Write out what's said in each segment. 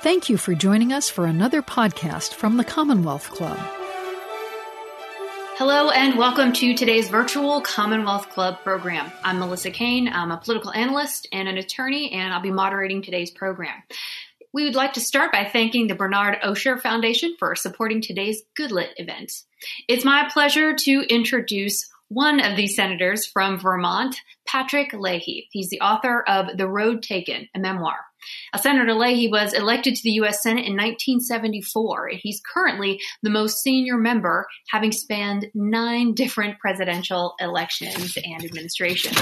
Thank you for joining us for another podcast from the Commonwealth Club. Hello and welcome to today's virtual Commonwealth Club program. I'm Melissa Kane. I'm a political analyst and an attorney, and I'll be moderating today's program. We would like to start by thanking the Bernard Osher Foundation for supporting today's Goodlit event. It's my pleasure to introduce one of these senators from Vermont, Patrick Leahy. He's the author of The Road Taken, a memoir. Uh, Senator Leahy was elected to the U.S. Senate in 1974. and He's currently the most senior member, having spanned nine different presidential elections and administrations.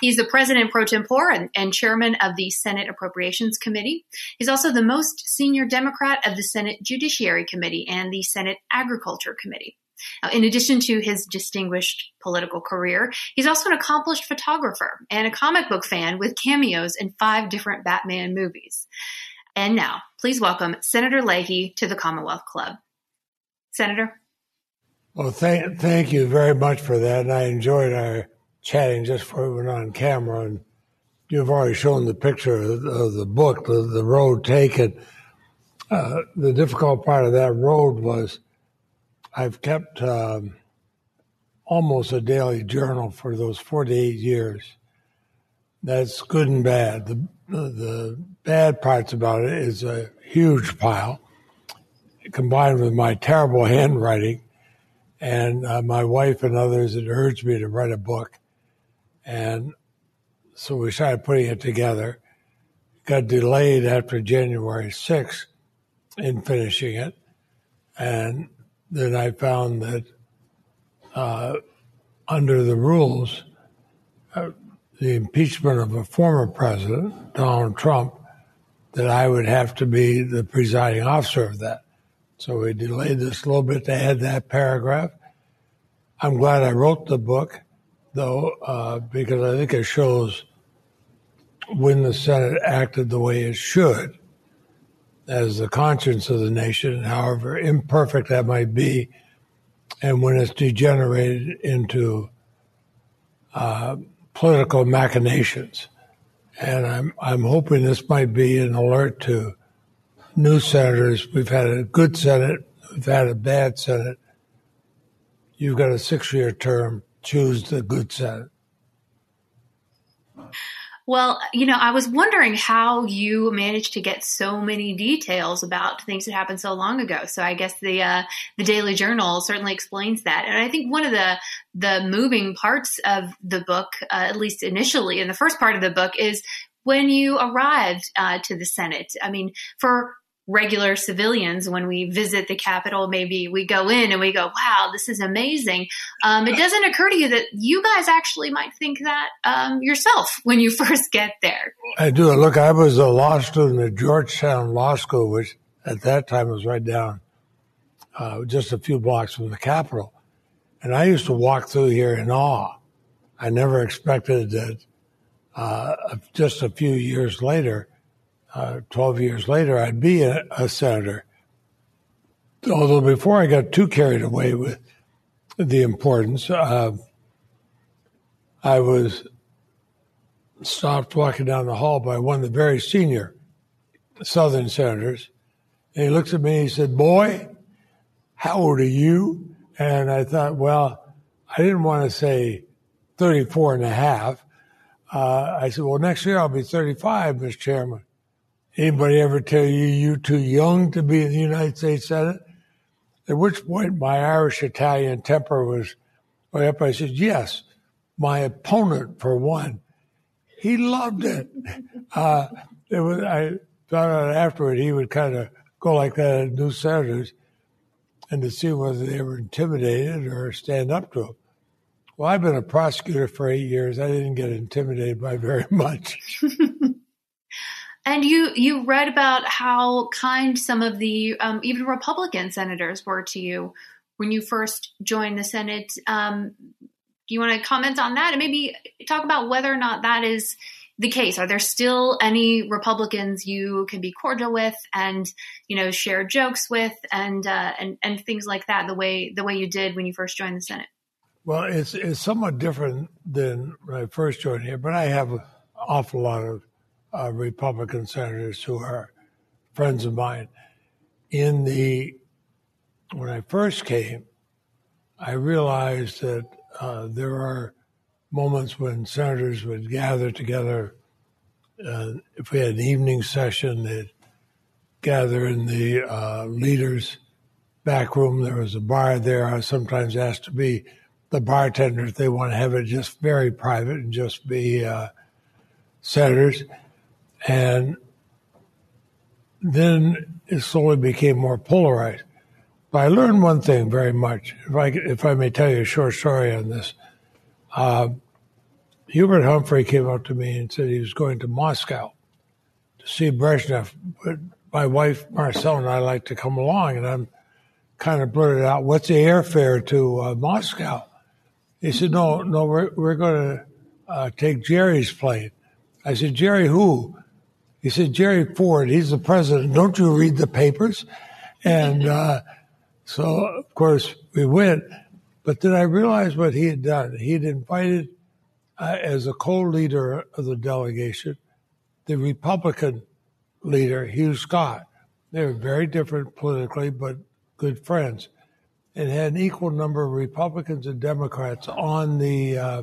He's the president pro tempore and, and chairman of the Senate Appropriations Committee. He's also the most senior Democrat of the Senate Judiciary Committee and the Senate Agriculture Committee. Uh, in addition to his distinguished political career, he's also an accomplished photographer and a comic book fan with cameos in five different Batman movies. And now, please welcome Senator Leahy to the Commonwealth Club. Senator? Well, thank, thank you very much for that. And I enjoyed our chatting just before we went on camera. And you've already shown the picture of, of the book, the, the road taken. Uh, the difficult part of that road was I've kept um, almost a daily journal for those 48 years. That's good and bad. The, the bad parts about it is a huge pile combined with my terrible handwriting. And uh, my wife and others had urged me to write a book. And so we started putting it together. Got delayed after January 6th in finishing it. And that I found that uh, under the rules, uh, the impeachment of a former president, Donald Trump, that I would have to be the presiding officer of that. So we delayed this a little bit to add that paragraph. I'm glad I wrote the book, though, uh, because I think it shows when the Senate acted the way it should as the conscience of the nation, however imperfect that might be, and when it's degenerated into uh, political machinations. And I'm I'm hoping this might be an alert to new senators. We've had a good Senate, we've had a bad Senate. You've got a six-year term. Choose the good Senate. Well, you know, I was wondering how you managed to get so many details about things that happened so long ago. So I guess the uh, the Daily Journal certainly explains that. And I think one of the the moving parts of the book, uh, at least initially in the first part of the book, is when you arrived uh, to the Senate. I mean, for regular civilians when we visit the Capitol. Maybe we go in and we go, wow, this is amazing. Um, it doesn't occur to you that you guys actually might think that um, yourself when you first get there. I do. Look, I was a law student at Georgetown Law School, which at that time was right down uh, just a few blocks from the Capitol. And I used to walk through here in awe. I never expected that uh, just a few years later, uh, 12 years later, I'd be a, a, senator. Although before I got too carried away with the importance, uh, I was stopped walking down the hall by one of the very senior Southern senators. And he looks at me and he said, Boy, how old are you? And I thought, well, I didn't want to say 34 and a half. Uh, I said, well, next year I'll be 35, Mr. Chairman. Anybody ever tell you you're too young to be in the United States Senate? At which point my Irish Italian temper was way up. I said, yes, my opponent for one. He loved it. Uh, it was, I found out afterward he would kind of go like that at new senators and to see whether they were intimidated or stand up to him. Well, I've been a prosecutor for eight years. I didn't get intimidated by very much. And you you read about how kind some of the um, even Republican senators were to you when you first joined the Senate. Um, do you want to comment on that and maybe talk about whether or not that is the case? Are there still any Republicans you can be cordial with and you know share jokes with and uh, and and things like that the way the way you did when you first joined the Senate? Well, it's it's somewhat different than when I first joined here, but I have an awful lot of uh, Republican senators who are friends of mine. In the when I first came, I realized that uh, there are moments when senators would gather together. Uh, if we had an evening session, they'd gather in the uh, leaders' back room. There was a bar there. I sometimes asked to be the bartender if they want to have it just very private and just be uh, senators. And then it slowly became more polarized. But I learned one thing very much. If I, if I may tell you a short story on this, uh, Hubert Humphrey came up to me and said he was going to Moscow to see Brezhnev, but my wife Marcelle and I like to come along, and I'm kind of blurted out, "What's the airfare to uh, Moscow?" He said, "No, no, we're we're going to uh, take Jerry's plane." I said, "Jerry who?" He said, "Jerry Ford. He's the president. Don't you read the papers?" And uh, so, of course, we went. But then I realized what he had done. He had invited, uh, as a co-leader of the delegation, the Republican leader, Hugh Scott. They were very different politically, but good friends, and had an equal number of Republicans and Democrats on the uh,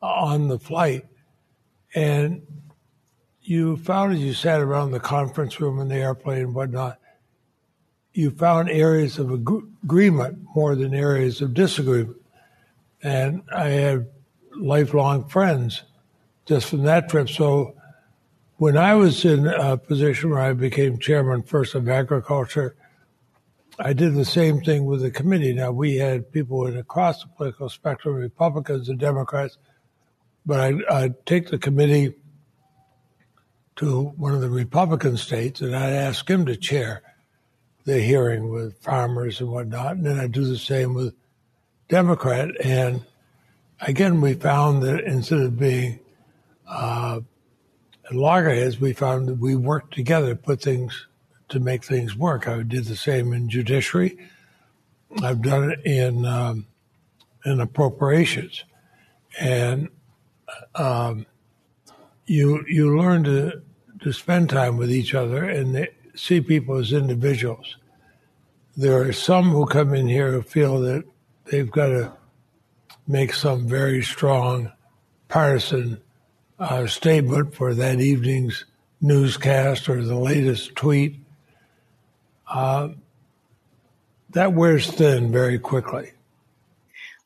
on the flight. And you found as you sat around the conference room in the airplane and whatnot, you found areas of agreement more than areas of disagreement. And I had lifelong friends just from that trip. So when I was in a position where I became chairman first of agriculture, I did the same thing with the committee. Now we had people across the political spectrum, Republicans and Democrats, but I, I'd take the committee to one of the Republican states and I'd ask him to chair the hearing with farmers and whatnot. And then I'd do the same with Democrat. And again, we found that instead of being uh, loggerheads, we found that we worked together to put things to make things work. I did the same in judiciary. I've done it in um, in appropriations, and um, you you learn to to spend time with each other and see people as individuals. There are some who come in here who feel that they've got to make some very strong partisan uh, statement for that evening's newscast or the latest tweet. Uh, that wears thin very quickly.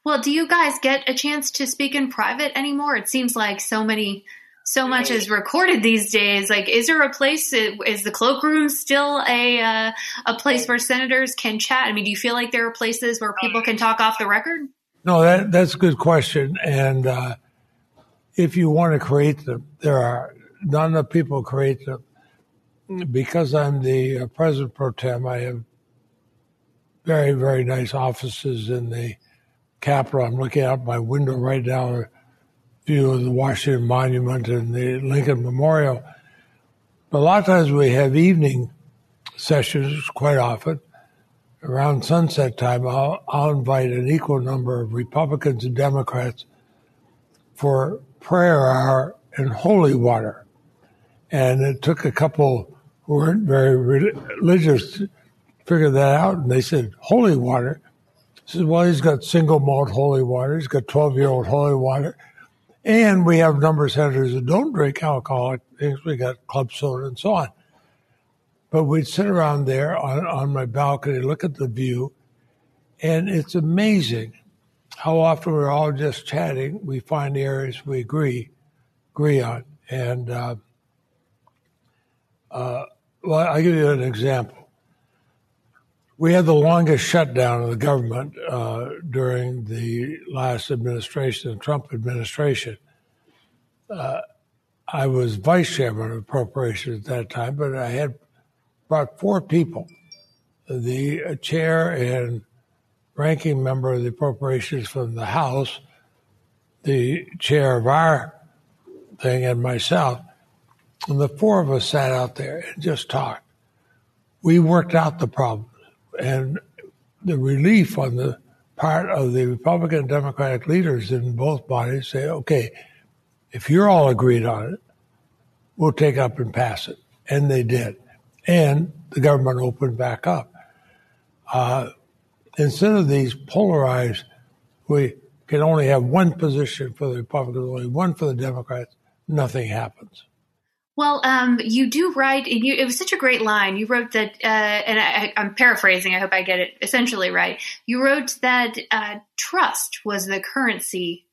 Well, do you guys get a chance to speak in private anymore? It seems like so many, so much is recorded these days. Like, is there a place? Is the cloakroom still a uh, a place where senators can chat? I mean, do you feel like there are places where people can talk off the record? No, that that's a good question. And uh, if you want to create them, there are not enough people create them because I'm the uh, president pro tem, I have very, very nice offices in the Capitol. I'm looking out my window right now, view of the Washington Monument and the Lincoln Memorial. But a lot of times we have evening sessions, quite often. Around sunset time, I'll, I'll invite an equal number of Republicans and Democrats for prayer hour and holy water. And it took a couple who weren't very religious to figure that out. And they said, holy water. I said, well, he's got single malt holy water. He's got 12 year old holy water. And we have a number of senators that don't drink alcoholic things. We got club soda and so on. But we'd sit around there on, on my balcony, look at the view, and it's amazing how often we're all just chatting. We find areas we agree agree on, and uh, uh, well, I'll give you an example. We had the longest shutdown of the government uh, during the last administration, the Trump administration. Uh, I was vice chairman of appropriations at that time, but I had brought four people the chair and ranking member of the appropriations from the House, the chair of our thing, and myself. And the four of us sat out there and just talked. We worked out the problem. And the relief on the part of the Republican and Democratic leaders in both bodies say, okay, if you're all agreed on it, we'll take up and pass it. And they did. and the government opened back up. Uh, instead of these polarized, we can only have one position for the Republicans, only one for the Democrats, nothing happens. Well, um, you do write. You, it was such a great line. You wrote that, uh, and I, am paraphrasing. I hope I get it essentially right. You wrote that uh, trust was the currency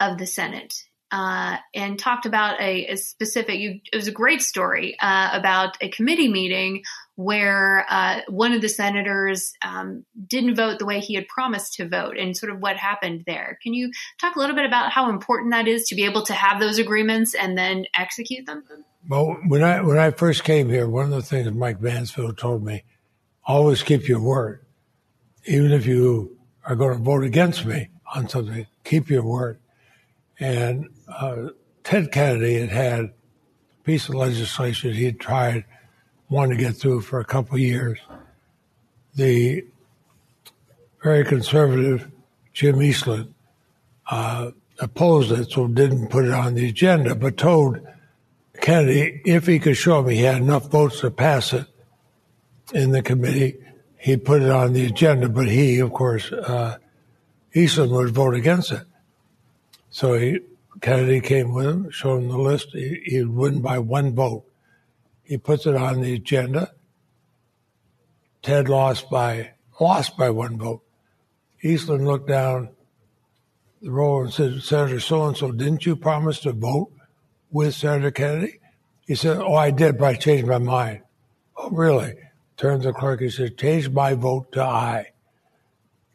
of the Senate, uh, and talked about a, a specific. You, it was a great story uh, about a committee meeting where uh, one of the senators um, didn't vote the way he had promised to vote, and sort of what happened there. Can you talk a little bit about how important that is to be able to have those agreements and then execute them? Well, when I when I first came here, one of the things Mike Mansfield told me: always keep your word, even if you are going to vote against me on something. Keep your word. And uh, Ted Kennedy had had a piece of legislation he had tried, wanted to get through for a couple of years. The very conservative Jim Eastland uh, opposed it, so didn't put it on the agenda, but told Kennedy if he could show me he had enough votes to pass it in the committee, he'd put it on the agenda. But he, of course, uh, Eastland would vote against it. So he, Kennedy came with him, showed him the list. He, he'd win by one vote. He puts it on the agenda. Ted lost by lost by one vote. Eastland looked down the roll and said, Senator so and so, didn't you promise to vote with Senator Kennedy? He said, Oh, I did, but I changed my mind. Oh, really? Turned to the clerk, he said, Change my vote to aye.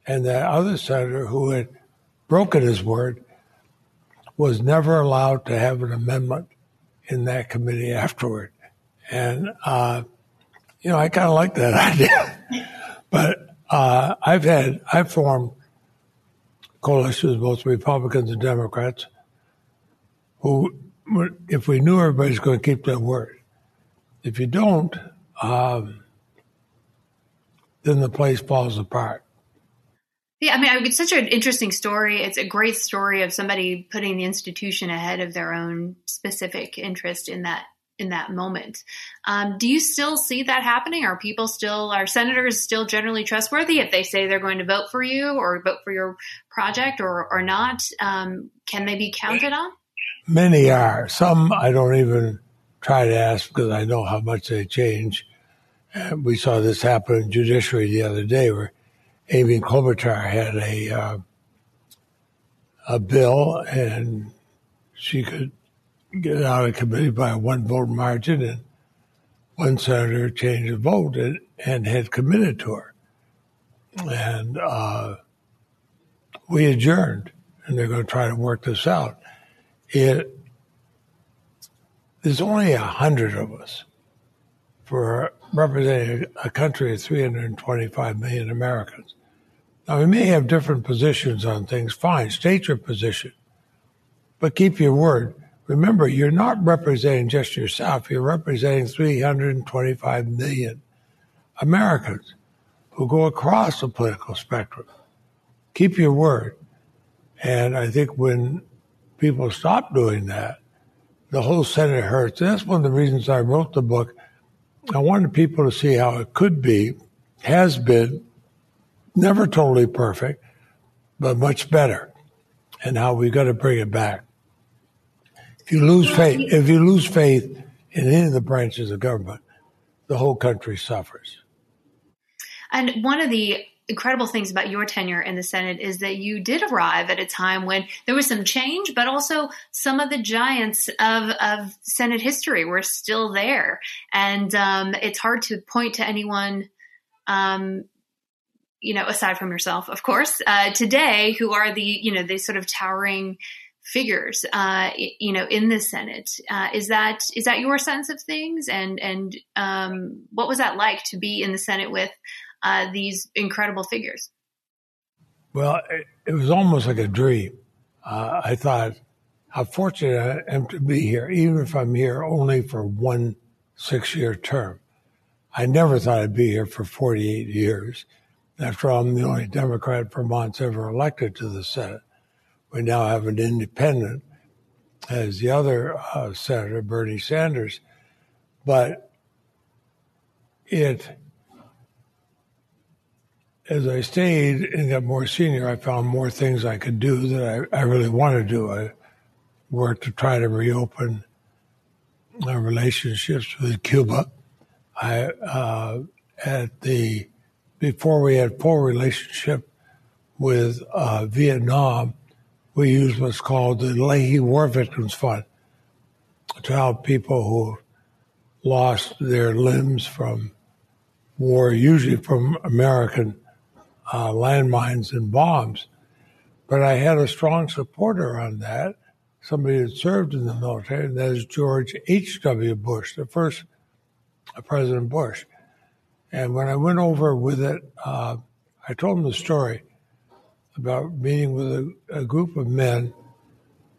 And that other senator who had broken his word was never allowed to have an amendment in that committee afterward. And, uh, you know, I kind of like that idea. but uh, I've had, I've formed coalitions, both Republicans and Democrats, who, if we knew everybody's going to keep their word, if you don't, um, then the place falls apart. Yeah, I mean, it's such an interesting story. It's a great story of somebody putting the institution ahead of their own specific interest in that in that moment. Um, do you still see that happening? Are people still, are senators still generally trustworthy if they say they're going to vote for you or vote for your project or, or not? Um, can they be counted on? Many are. Some I don't even try to ask because I know how much they change. we saw this happen in judiciary the other day where Amy Klobuchar had a uh, a bill, and she could get out of committee by a one vote margin, and one senator changed the vote and, and had committed to her, and uh, we adjourned, and they're going to try to work this out. It there's only a hundred of us for representing a country of 325 million Americans. Now, we may have different positions on things. Fine, state your position, but keep your word. Remember, you're not representing just yourself. You're representing 325 million Americans who go across the political spectrum. Keep your word. And I think when people stop doing that, the whole Senate hurts. And that's one of the reasons I wrote the book. I wanted people to see how it could be, has been, never totally perfect, but much better, and how we've got to bring it back. If you lose faith, if you lose faith in any of the branches of government, the whole country suffers. And one of the incredible things about your tenure in the Senate is that you did arrive at a time when there was some change, but also some of the giants of, of Senate history were still there. And um, it's hard to point to anyone um, you know, aside from yourself, of course, uh, today, who are the, you know, the sort of towering figures, uh, you know, in the Senate. Uh, is that is that your sense of things? And and um, what was that like to be in the Senate with uh, these incredible figures? Well, it, it was almost like a dream. Uh, I thought how fortunate I am to be here, even if I'm here only for one six year term. I never thought I'd be here for 48 years. After all, I'm the only Democrat Vermont's ever elected to the Senate. We now have an independent as the other uh, senator, Bernie Sanders. But it, as I stayed and got more senior, I found more things I could do that I, I really want to do. I worked to try to reopen our relationships with Cuba. I uh, at the before we had full relationship with uh, Vietnam, we used what's called the Leahy War Victims Fund to help people who lost their limbs from war, usually from American uh, landmines and bombs. But I had a strong supporter on that, somebody that served in the military, and that is George H.W. Bush, the first uh, President Bush. And when I went over with it, uh, I told him the story about meeting with a, a group of men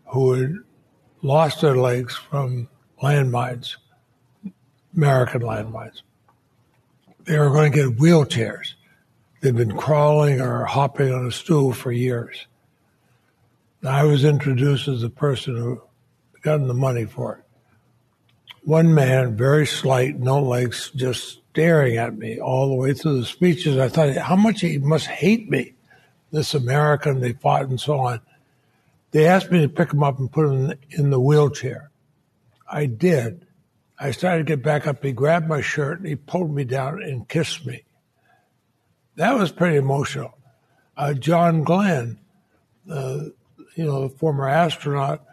who had lost their legs from landmines, American landmines. They were going to get wheelchairs. They'd been crawling or hopping on a stool for years. I was introduced as the person who got the money for it. One man, very slight, no legs, just staring at me all the way through the speeches. I thought, how much he must hate me, this American they fought and so on. They asked me to pick him up and put him in the wheelchair. I did. I started to get back up. He grabbed my shirt and he pulled me down and kissed me. That was pretty emotional. Uh, John Glenn, uh, you know, the former astronaut,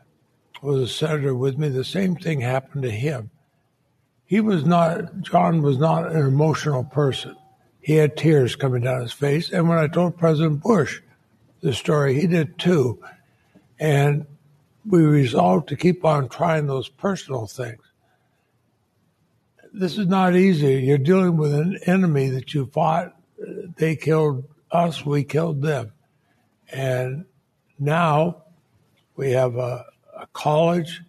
was a senator with me. The same thing happened to him. He was not, John was not an emotional person. He had tears coming down his face. And when I told President Bush the story, he did too. And we resolved to keep on trying those personal things. This is not easy. You're dealing with an enemy that you fought. They killed us, we killed them. And now we have a, a college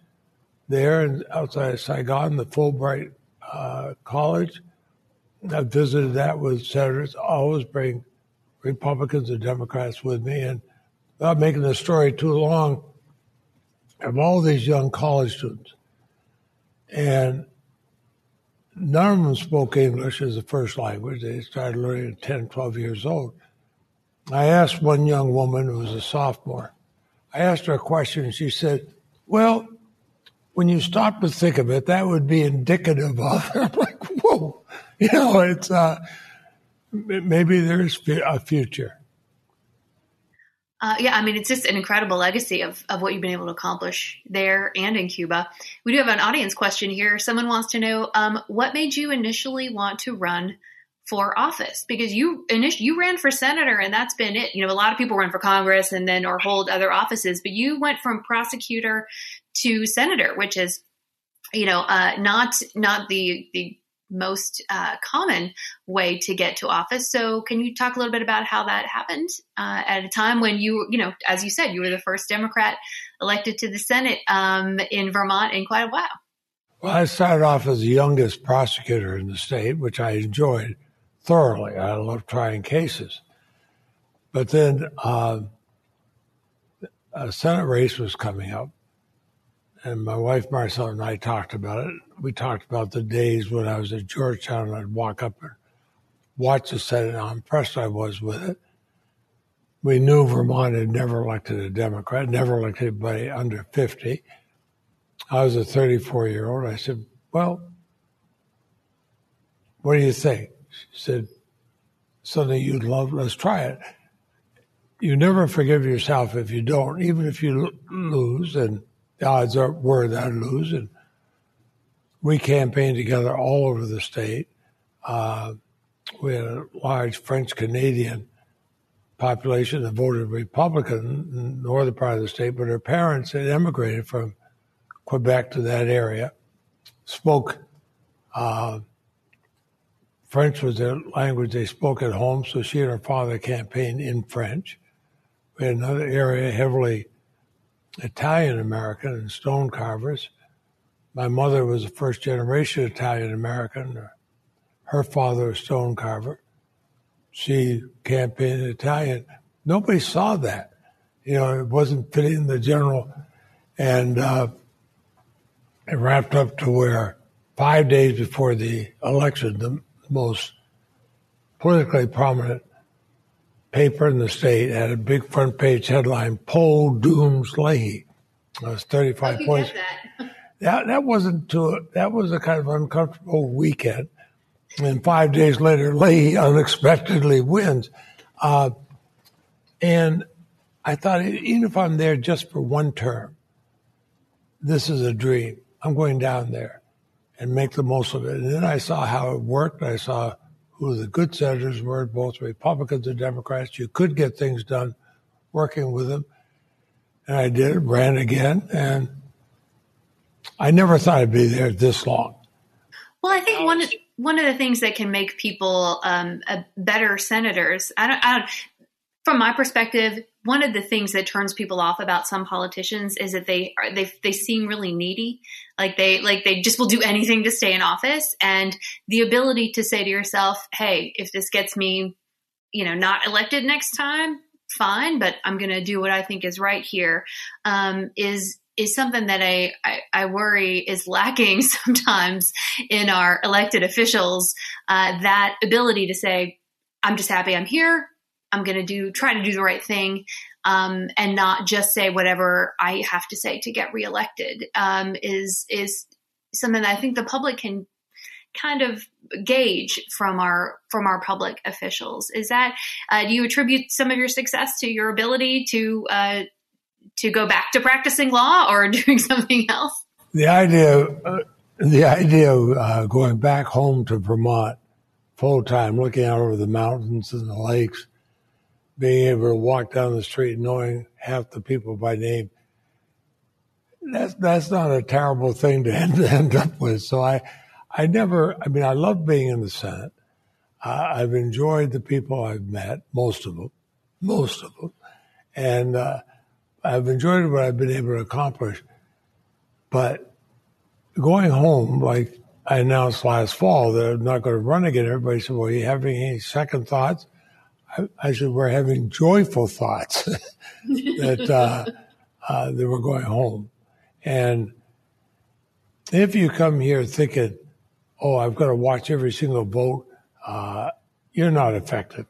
there and outside of Saigon, the Fulbright uh, College. I visited that with senators. I always bring Republicans and Democrats with me. And without making the story too long, of all these young college students. And none of them spoke English as a first language. They started learning at 10, 12 years old. I asked one young woman who was a sophomore, I asked her a question, and she said, Well, when you stop to think of it, that would be indicative of. Like, whoa, you know, it's uh, maybe there's a future. Uh, yeah, I mean, it's just an incredible legacy of, of what you've been able to accomplish there and in Cuba. We do have an audience question here. Someone wants to know um, what made you initially want to run for office? Because you initially you ran for senator, and that's been it. You know, a lot of people run for Congress and then or hold other offices, but you went from prosecutor to senator, which is you know uh, not not the the most uh, common way to get to office. So, can you talk a little bit about how that happened uh, at a time when you, you know, as you said, you were the first Democrat elected to the Senate um, in Vermont in quite a while? Well, I started off as the youngest prosecutor in the state, which I enjoyed thoroughly. I love trying cases. But then uh, a Senate race was coming up, and my wife Marcella and I talked about it. We talked about the days when I was at Georgetown and I'd walk up and watch the Senate, how impressed I was with it. We knew Vermont had never elected a Democrat, never elected anybody under 50. I was a 34 year old. I said, Well, what do you think? She said, Something you'd love, let's try it. You never forgive yourself if you don't, even if you lose, and the odds are were that I'd lose. And we campaigned together all over the state. Uh, we had a large French Canadian population that voted Republican in the northern part of the state, but her parents had emigrated from Quebec to that area, spoke uh, French was the language they spoke at home, so she and her father campaigned in French. We had another area heavily Italian American and stone carvers. My mother was a first generation Italian American. Her father, a stone carver. She campaigned Italian. Nobody saw that. You know, it wasn't fitting the general. And uh, it wrapped up to where five days before the election, the most politically prominent paper in the state had a big front page headline, Poll Dooms Leahy. It was 35 points. That. that. that wasn't too, that was a kind of uncomfortable weekend. And five days later, Leahy unexpectedly wins. Uh, and I thought, even if I'm there just for one term, this is a dream. I'm going down there and make the most of it. And then I saw how it worked. I saw who the good senators were, both Republicans and Democrats. You could get things done working with them. And I did, ran again, and I never thought I'd be there this long. Well, I think one of, one of the things that can make people um, better senators, I don't, I don't, from my perspective, one of the things that turns people off about some politicians is that they are, they they seem really needy, like they like they just will do anything to stay in office, and the ability to say to yourself, "Hey, if this gets me, you know, not elected next time, fine, but I'm going to do what I think is right here," um, is is something that I, I, I, worry is lacking sometimes in our elected officials. Uh, that ability to say, "I'm just happy I'm here. I'm going to do try to do the right thing um, and not just say whatever I have to say to get reelected um, is is something that I think the public can kind of gauge from our from our public officials. Is that uh, do you attribute some of your success to your ability to uh, to go back to practicing law or doing something else? The idea, uh, the idea of uh, going back home to Vermont full time, looking out over the mountains and the lakes, being able to walk down the street knowing half the people by name. That's that's not a terrible thing to end, end up with. So I, I never. I mean, I love being in the Senate. Uh, I've enjoyed the people I've met, most of them, most of them, and uh, I've enjoyed what I've been able to accomplish. But going home, like I announced last fall that I'm not going to run again, everybody said, "Well, are you having any second thoughts?" I, said, we're having joyful thoughts that, uh, uh, that we're going home. And if you come here thinking, oh, I've got to watch every single vote, uh, you're not effective.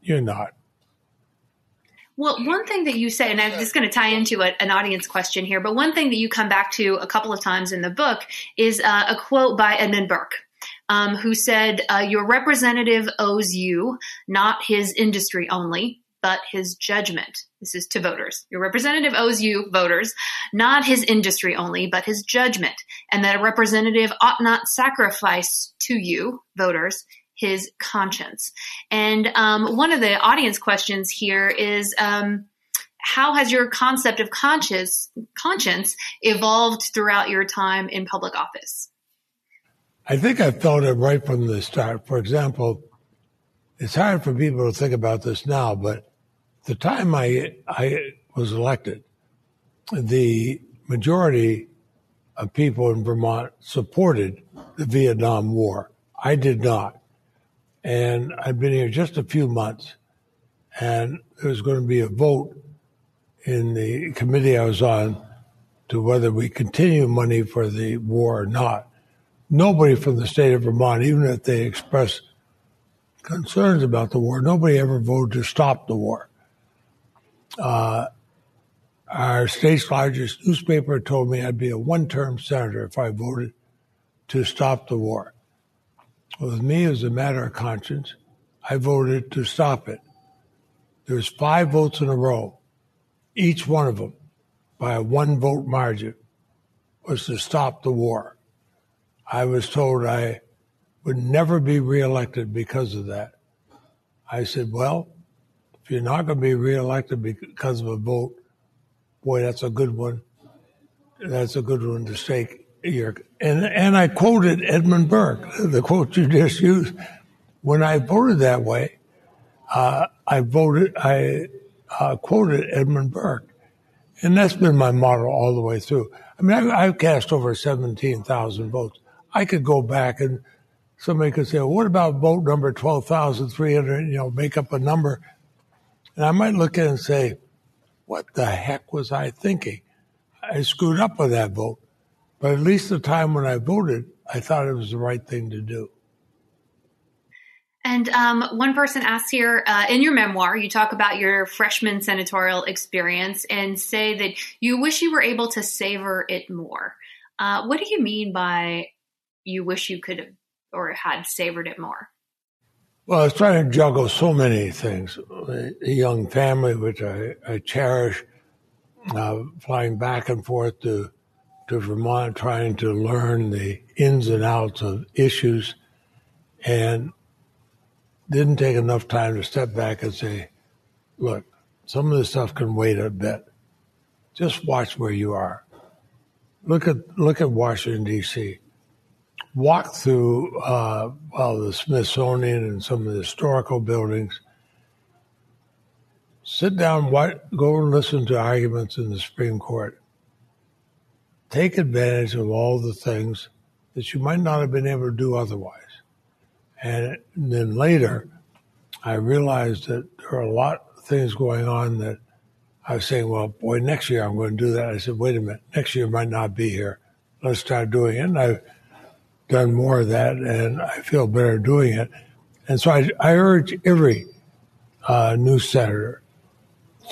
You're not. Well, one thing that you say, and I'm just going to tie into a, an audience question here, but one thing that you come back to a couple of times in the book is uh, a quote by Edmund Burke um, who said, uh, Your representative owes you not his industry only, but his judgment. This is to voters. Your representative owes you, voters, not his industry only, but his judgment, and that a representative ought not sacrifice to you, voters, his conscience. And um, one of the audience questions here is. Um, how has your concept of conscious conscience evolved throughout your time in public office? I think I felt it right from the start. For example, it's hard for people to think about this now, but the time I I was elected, the majority of people in Vermont supported the Vietnam War. I did not. And I've been here just a few months, and there was going to be a vote in the committee I was on to whether we continue money for the war or not nobody from the state of Vermont, even if they expressed concerns about the war, nobody ever voted to stop the war. Uh, our state's largest newspaper told me I'd be a one term senator if I voted to stop the war. With me, was a matter of conscience. I voted to stop it. There's five votes in a row. Each one of them, by a one vote margin, was to stop the war. I was told I would never be reelected because of that. I said, well, if you're not going to be reelected because of a vote, boy, that's a good one. That's a good one to stake your. And, and I quoted Edmund Burke, the quote you just used. When I voted that way, uh, I voted, I uh, quoted Edmund Burke. And that's been my motto all the way through. I mean, I, I've cast over 17,000 votes. I could go back and somebody could say, well, what about vote number 12,300, you know, make up a number. And I might look at it and say, what the heck was I thinking? I screwed up with that vote. But at least the time when I voted, I thought it was the right thing to do. And um, one person asks here uh, in your memoir, you talk about your freshman senatorial experience and say that you wish you were able to savor it more. Uh, what do you mean by you wish you could have or had savored it more? Well, I was trying to juggle so many things. A young family, which I, I cherish, uh, flying back and forth to, to Vermont, trying to learn the ins and outs of issues, and didn't take enough time to step back and say, look, some of this stuff can wait a bit. Just watch where you are. Look at look at Washington D.C. Walk through uh, the Smithsonian and some of the historical buildings. Sit down, go and listen to arguments in the Supreme Court. Take advantage of all the things that you might not have been able to do otherwise. And then later, I realized that there are a lot of things going on that I was saying, well, boy, next year I'm going to do that. I said, wait a minute, next year might not be here. Let's start doing it. And I've done more of that and I feel better doing it. And so I, I urge every uh, new senator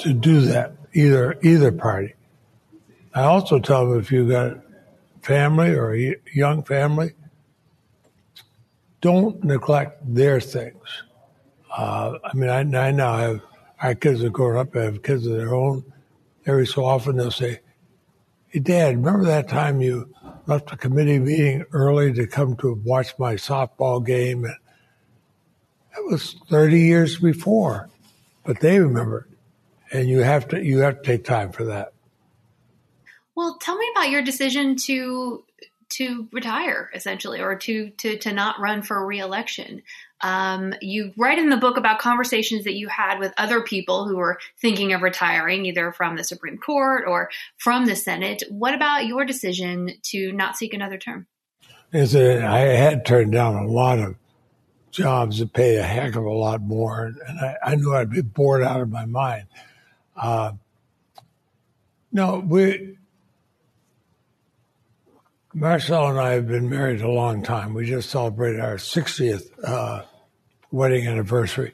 to do that, either either party. I also tell them if you've got family or a young family, don't neglect their things. Uh, I mean, I, I, now have our kids are growing up, I have kids of their own. Every so often they'll say, Hey, Dad, remember that time you left a committee meeting early to come to watch my softball game? It was 30 years before, but they remember. And you have to, you have to take time for that. Well, tell me about your decision to to retire essentially or to to to not run for reelection. Um, you write in the book about conversations that you had with other people who were thinking of retiring, either from the Supreme Court or from the Senate. What about your decision to not seek another term? Is I had turned down a lot of jobs that pay a heck of a lot more, and I, I knew I'd be bored out of my mind. Uh, no, we Marcelle and I have been married a long time. We just celebrated our 60th uh, wedding anniversary.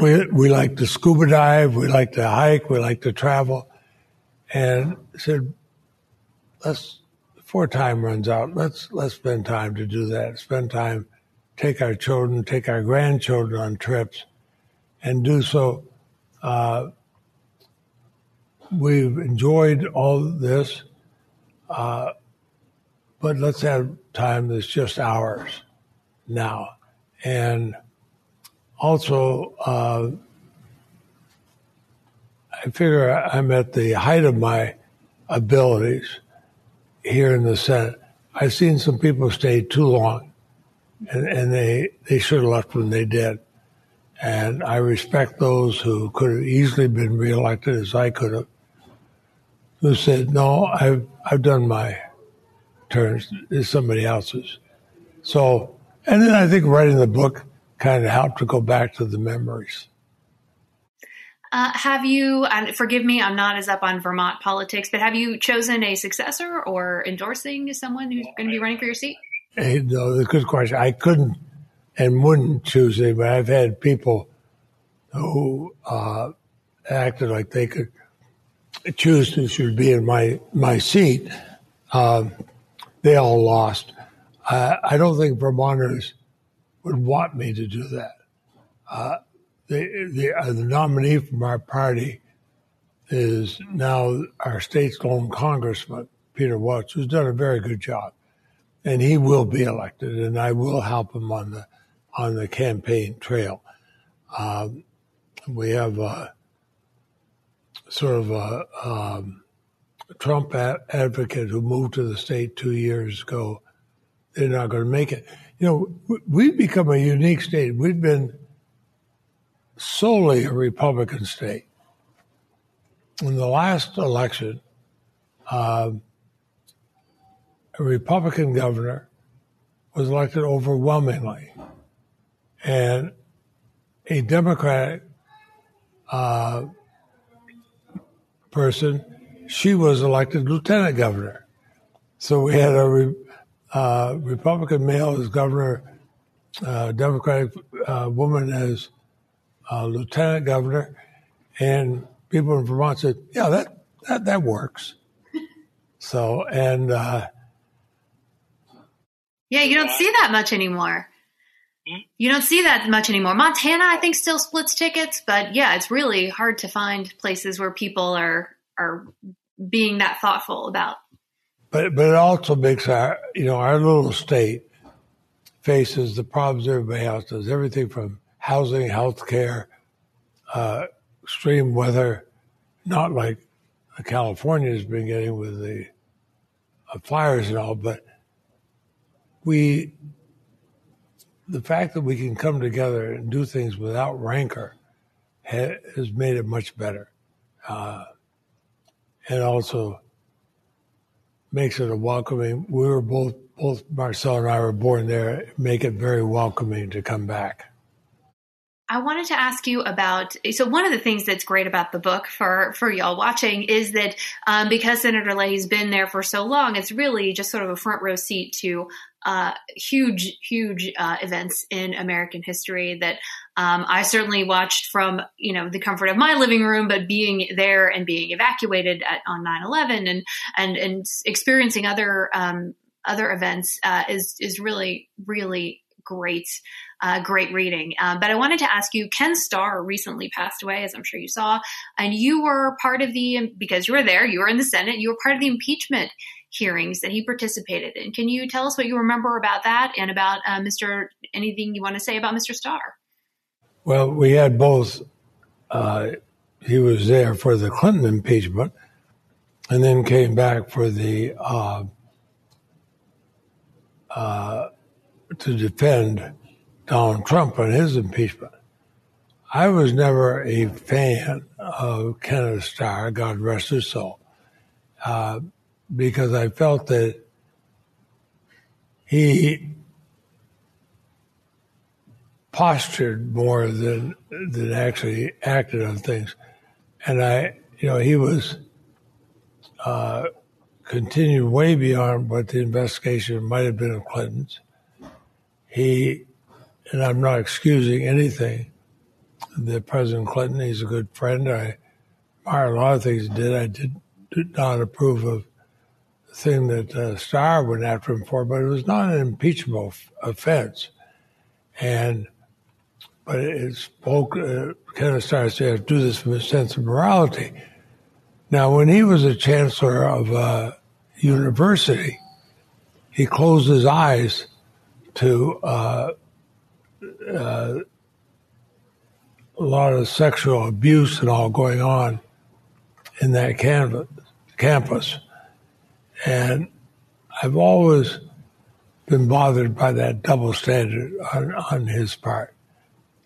We, we like to scuba dive, we like to hike, we like to travel. And said, let's, before time runs out, let's, let's spend time to do that. Spend time, take our children, take our grandchildren on trips, and do so. Uh, we've enjoyed all this. Uh, but let's have time that's just ours now. And also, uh, I figure I'm at the height of my abilities here in the Senate. I've seen some people stay too long, and, and they, they should have left when they did. And I respect those who could have easily been reelected as I could have, who said, no, I've, I've done my turns is somebody else's. So, and then I think writing the book kind of helped to go back to the memories. Uh, have you, and forgive me, I'm not as up on Vermont politics, but have you chosen a successor or endorsing someone who's going to be running for your seat? Hey, no, good question. I couldn't and wouldn't choose it, but I've had people who uh, acted like they could choose who should be in my, my seat. Um, they all lost. Uh, I don't think Vermonters would want me to do that. Uh, the, the, uh, the, nominee from our party is now our state's own congressman, Peter Welch, who's done a very good job. And he will be elected, and I will help him on the on the campaign trail. Um, we have a, sort of a um, Trump advocate who moved to the state two years ago. They're not going to make it. You know, we've become a unique state. We've been solely a Republican state. In the last election, uh, a Republican governor was elected overwhelmingly, and a Democratic uh, person she was elected lieutenant governor. So we had a uh, Republican male as governor uh, Democratic uh, woman as uh, lieutenant governor, and people in Vermont said, "Yeah, that that, that works." so and uh, yeah, you don't see that much anymore. You don't see that much anymore. Montana, I think, still splits tickets, but yeah, it's really hard to find places where people are are being that thoughtful about. But but it also makes our you know our little state faces the problems everybody else does. Everything from housing, health care, uh, extreme weather, not like California has been getting with the uh, fires and all, but we the fact that we can come together and do things without rancor ha- has made it much better. Uh, and also makes it a welcoming. We were both, both Marcelle and I were born there, make it very welcoming to come back. I wanted to ask you about. So one of the things that's great about the book for for y'all watching is that um, because Senator Leahy's been there for so long, it's really just sort of a front row seat to uh, huge, huge uh, events in American history that um, I certainly watched from you know the comfort of my living room, but being there and being evacuated at, on 9/11 and and and experiencing other um, other events uh, is is really really great uh, great reading. Um, but I wanted to ask you, Ken Starr recently passed away, as I'm sure you saw, and you were part of the because you were there, you were in the Senate, you were part of the impeachment hearings that he participated in. Can you tell us what you remember about that and about uh, Mr. Anything you want to say about Mr. Starr? Well, we had both. Uh, he was there for the Clinton impeachment, and then came back for the uh, uh to defend Donald Trump on his impeachment. I was never a fan of Kenneth Starr, God rest his soul. Uh, because I felt that he postured more than than actually acted on things, and I, you know, he was uh, continued way beyond what the investigation might have been of Clinton's. He, and I'm not excusing anything that President Clinton. He's a good friend. I admire a lot of things he did. I did, did not approve of thing that uh, Starr went after him for, but it was not an impeachable f- offense. And but it spoke. Uh, Kenneth Starr said, "Do this from a sense of morality." Now, when he was a chancellor of a university, he closed his eyes to uh, uh, a lot of sexual abuse and all going on in that canvas, campus. And I've always been bothered by that double standard on, on his part.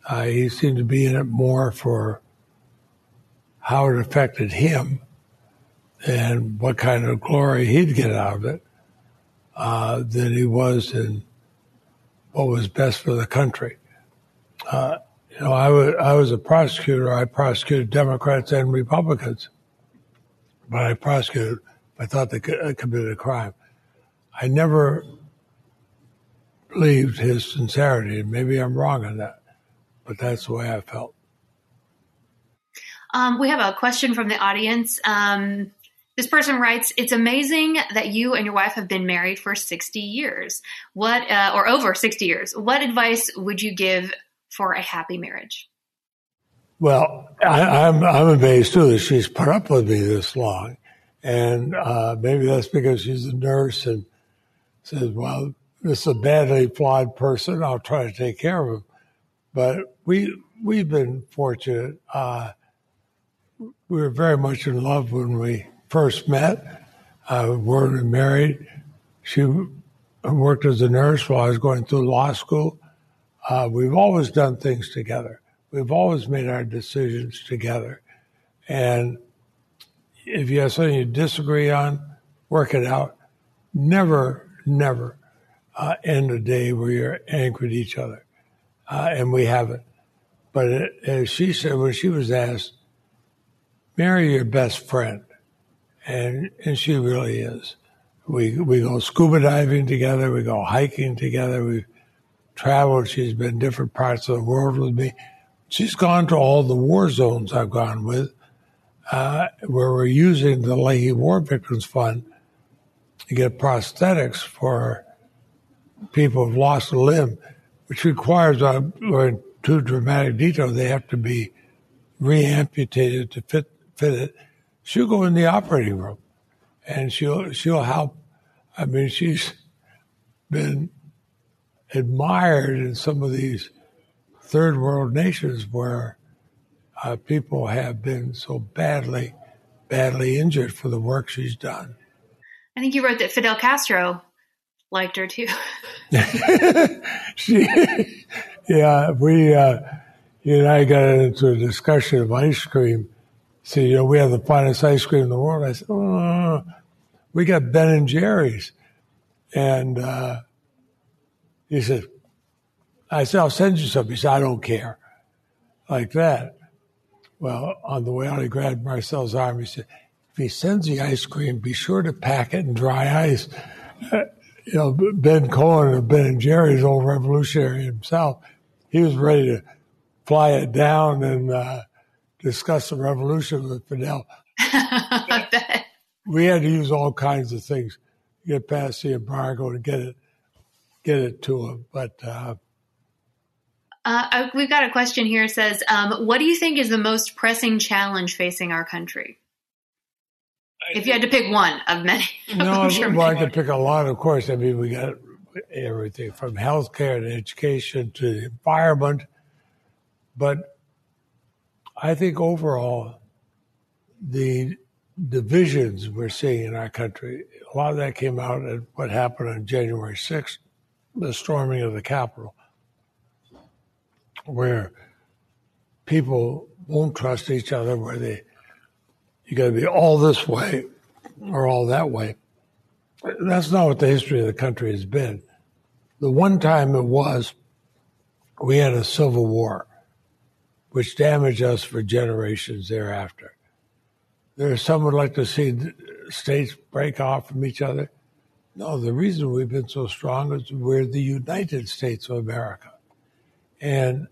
Uh, he seemed to be in it more for how it affected him and what kind of glory he'd get out of it uh, than he was in what was best for the country. Uh, you know, I was, I was a prosecutor. I prosecuted Democrats and Republicans, but I prosecuted I thought they uh, committed a crime. I never believed his sincerity. Maybe I'm wrong on that, but that's the way I felt. Um, we have a question from the audience. Um, this person writes, "It's amazing that you and your wife have been married for 60 years. What, uh, or over 60 years? What advice would you give for a happy marriage?" Well, I, I'm I'm amazed too that she's put up with me this long. And uh, maybe that's because she's a nurse and says, well, this is a badly flawed person. I'll try to take care of him. But we, we've been fortunate. Uh, we were very much in love when we first met. Uh, we're married. She worked as a nurse while I was going through law school. Uh, we've always done things together. We've always made our decisions together. And if you have something you disagree on, work it out. Never, never uh, end a day where you're angry at each other. Uh, and we haven't. But it, as she said, when she was asked, marry your best friend. And, and she really is. We, we go scuba diving together. We go hiking together. We've traveled. She's been different parts of the world with me. She's gone to all the war zones I've gone with, uh, where we're using the Leahy War Victims Fund to get prosthetics for people who've lost a limb, which requires, uh, or in too dramatic detail, they have to be reamputated to fit fit it. She'll go in the operating room, and she'll she'll help. I mean, she's been admired in some of these third world nations where uh, people have been so badly, badly injured for the work she's done. I think you wrote that Fidel Castro liked her too. she, yeah, we, uh, you and I got into a discussion of ice cream. See, you know, we have the finest ice cream in the world. I said, oh, we got Ben and Jerry's. And, uh, he said, I said, I'll send you some. He said, I don't care. Like that. Well, on the way out, he grabbed Marcelle's arm. He said, if he sends the ice cream, be sure to pack it in dry ice. Uh, you know, Ben Cohen of Ben and Jerry's old revolutionary himself, he was ready to fly it down and uh, discuss the revolution with Fidel. we had to use all kinds of things to get past the embargo to get it get it to him. But uh, uh, we've got a question here. It says, um, "What do you think is the most pressing challenge facing our country?" If you had to pick one of many, no, sure well, I could pick a lot. Of course, I mean we got everything from healthcare to education to the environment, but I think overall the divisions we're seeing in our country, a lot of that came out at what happened on January 6th the storming of the Capitol, where people won't trust each other, where they you got to be all this way or all that way. That's not what the history of the country has been. The one time it was, we had a civil war, which damaged us for generations thereafter. There's some would like to see states break off from each other. No, the reason we've been so strong is we're the United States of America. And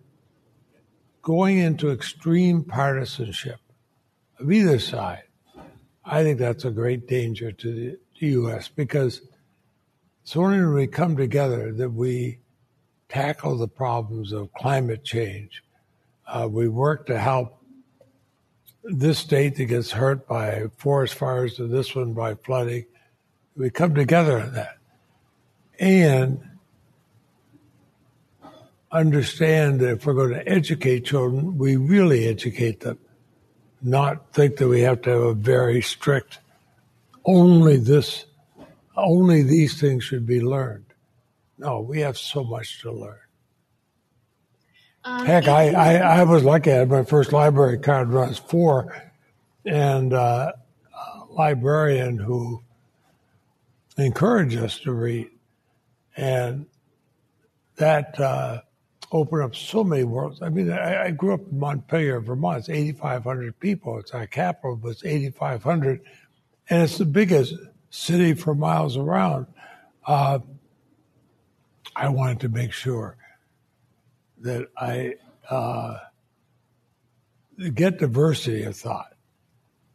going into extreme partisanship of either side, I think that's a great danger to the, U.S. because it's only when we come together that we tackle the problems of climate change. Uh, we work to help this state that gets hurt by forest fires and this one by flooding we come together on that. And understand that if we're going to educate children, we really educate them, not think that we have to have a very strict, only this, only these things should be learned. No, we have so much to learn. Um, Heck, I, I, I, was lucky. I had my first library card when I was four, and uh, a librarian who encouraged us to read. And that uh, opened up so many worlds. I mean, I, I, grew up in Montpelier, Vermont. It's 8,500 people. It's our capital, but it's 8,500. And it's the biggest city for miles around. Uh, I wanted to make sure that I uh, get diversity of thought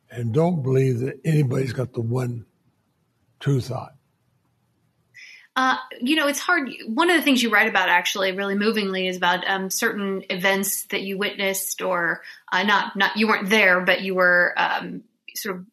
and don't believe that anybody's got the one true thought. Uh, you know, it's hard. One of the things you write about, actually, really movingly, is about um, certain events that you witnessed, or uh, not not you weren't there, but you were um, sort of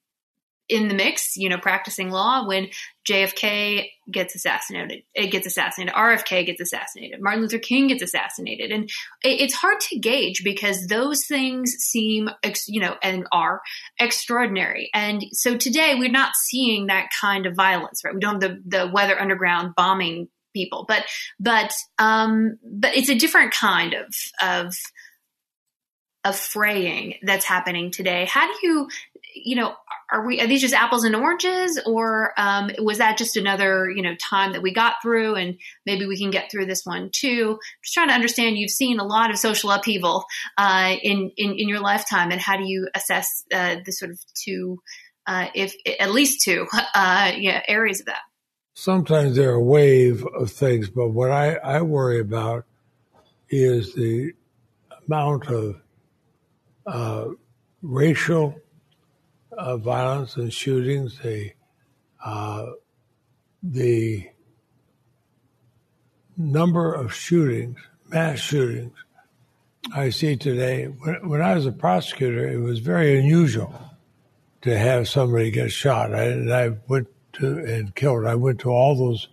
in the mix, you know, practicing law when JFK gets assassinated, it gets assassinated, RFK gets assassinated, Martin Luther King gets assassinated. And it's hard to gauge because those things seem, you know, and are extraordinary. And so today we're not seeing that kind of violence, right? We don't have the, the Weather Underground bombing people, but, but, um, but it's a different kind of, of, of fraying that's happening today. How do you, you know, are we are these just apples and oranges, or um, was that just another you know time that we got through, and maybe we can get through this one too? Just trying to understand. You've seen a lot of social upheaval uh, in, in, in your lifetime, and how do you assess uh, the sort of two, uh, if at least two, uh, yeah, areas of that? sometimes there are a wave of things, but what I, I worry about is the amount of uh, racial uh, violence and shootings, the uh, the number of shootings, mass shootings, I see today. When, when I was a prosecutor, it was very unusual to have somebody get shot. I, and I went to and killed. I went to all those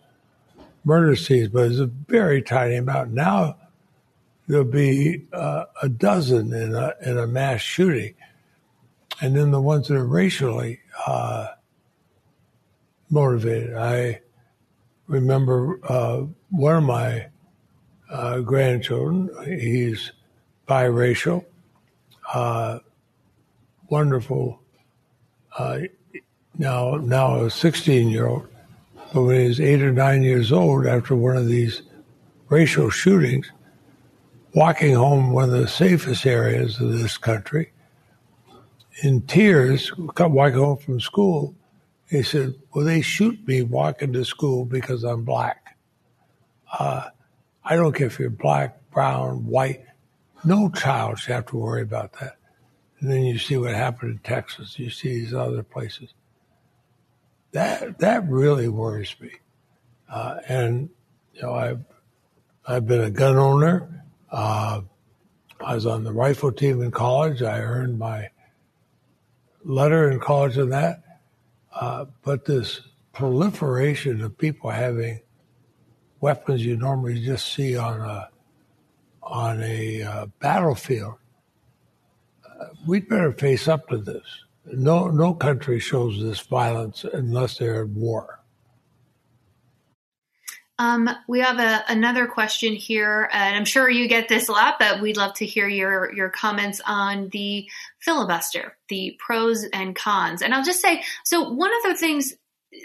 murder scenes, but it's a very tiny amount. Now there'll be uh, a dozen in a in a mass shooting, and then the ones that are racially uh, motivated. I remember uh, one of my uh, grandchildren. He's biracial, uh, wonderful. Uh, now, now a 16 year old, but when he was eight or nine years old, after one of these racial shootings, walking home one of the safest areas of this country, in tears, walking home from school, he said, "Well, they shoot me walking to school because I'm black. Uh, I don't care if you're black, brown, white. No child should have to worry about that." And then you see what happened in Texas. You see these other places. That that really worries me. Uh, and you know, I've I've been a gun owner. Uh, I was on the rifle team in college. I earned my letter in college on that. Uh, but this proliferation of people having weapons you normally just see on a on a uh, battlefield, uh, we'd better face up to this. No, no country shows this violence unless they're at war. Um, we have a, another question here, and I'm sure you get this a lot, but we'd love to hear your your comments on the filibuster, the pros and cons. And I'll just say, so one of the things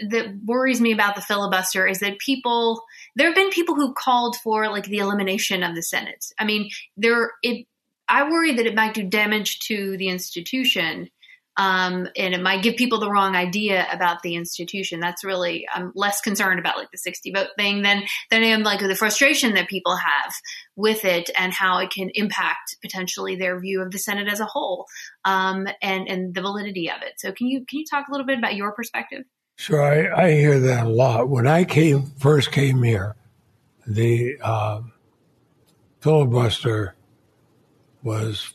that worries me about the filibuster is that people, there have been people who called for like the elimination of the Senate. I mean, there, it, I worry that it might do damage to the institution um, and it might give people the wrong idea about the institution. That's really I'm less concerned about like the 60 vote thing than than I am like the frustration that people have with it and how it can impact potentially their view of the Senate as a whole um, and and the validity of it. So can you can you talk a little bit about your perspective? Sure, I, I hear that a lot. When I came first came here, the uh, filibuster was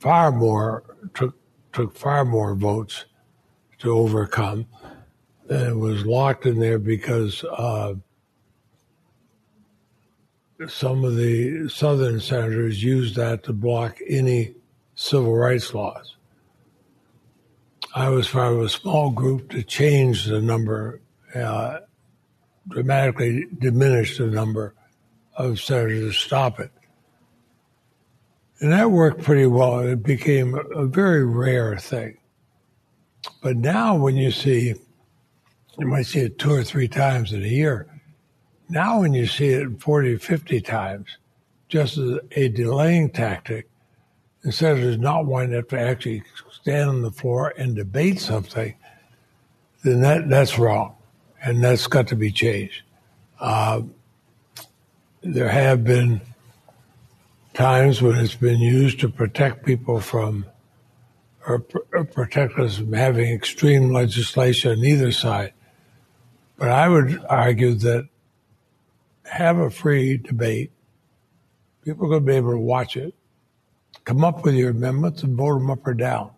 far more took took far more votes to overcome. And it was locked in there because uh, some of the Southern senators used that to block any civil rights laws. I was part of a small group to change the number, uh, dramatically diminish the number of senators to stop it. And that worked pretty well. It became a very rare thing. But now, when you see, you might see it two or three times in a year. Now, when you see it 40 or 50 times, just as a delaying tactic, instead of not wanting to actually stand on the floor and debate something, then that, that's wrong. And that's got to be changed. Uh, there have been times when it's been used to protect people from or, or protect us from having extreme legislation on either side. But I would argue that have a free debate. People are going to be able to watch it. Come up with your amendments and vote them up or down.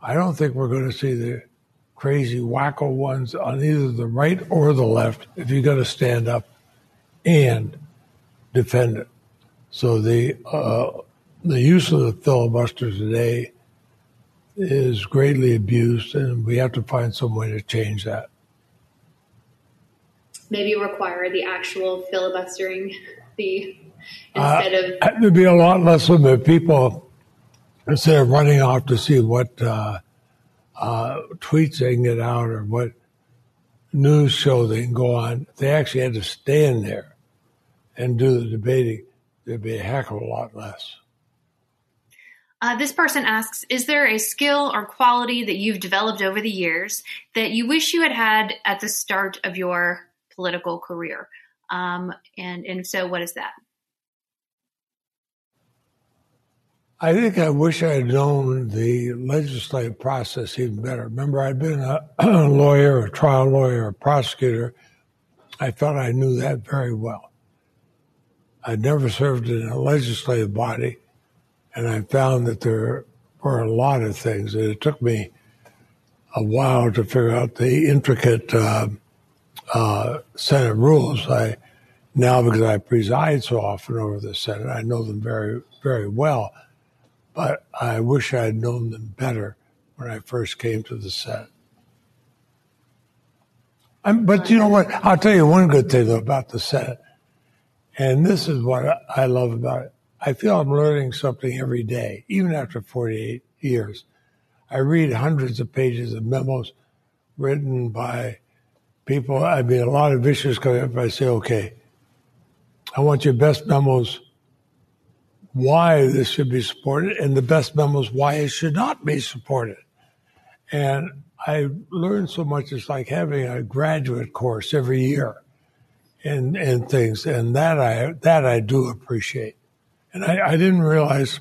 I don't think we're going to see the crazy wacko ones on either the right or the left if you're going to stand up and defend it. So the uh, the use of the filibuster today is greatly abused, and we have to find some way to change that. Maybe require the actual filibustering the instead uh, of there'd be a lot less of it. People instead of running off to see what uh, uh, tweets they can get out or what news show they can go on, they actually had to stand there and do the debating there'd be a heck of a lot less. Uh, this person asks Is there a skill or quality that you've developed over the years that you wish you had had at the start of your political career? Um, and, and if so, what is that? I think I wish I had known the legislative process even better. Remember, I'd been a, a lawyer, a trial lawyer, a prosecutor. I thought I knew that very well. I'd never served in a legislative body, and I found that there were a lot of things. And it took me a while to figure out the intricate uh, uh, Senate rules. I now, because I preside so often over the Senate, I know them very, very well. But I wish I had known them better when I first came to the Senate. I'm, but you know what? I'll tell you one good thing about the Senate. And this is what I love about it. I feel I'm learning something every day, even after 48 years. I read hundreds of pages of memos written by people. I mean, a lot of issues come up. I say, okay, I want your best memos why this should be supported, and the best memos why it should not be supported. And I learned so much. It's like having a graduate course every year and and things, and that I that I do appreciate. And I, I didn't realize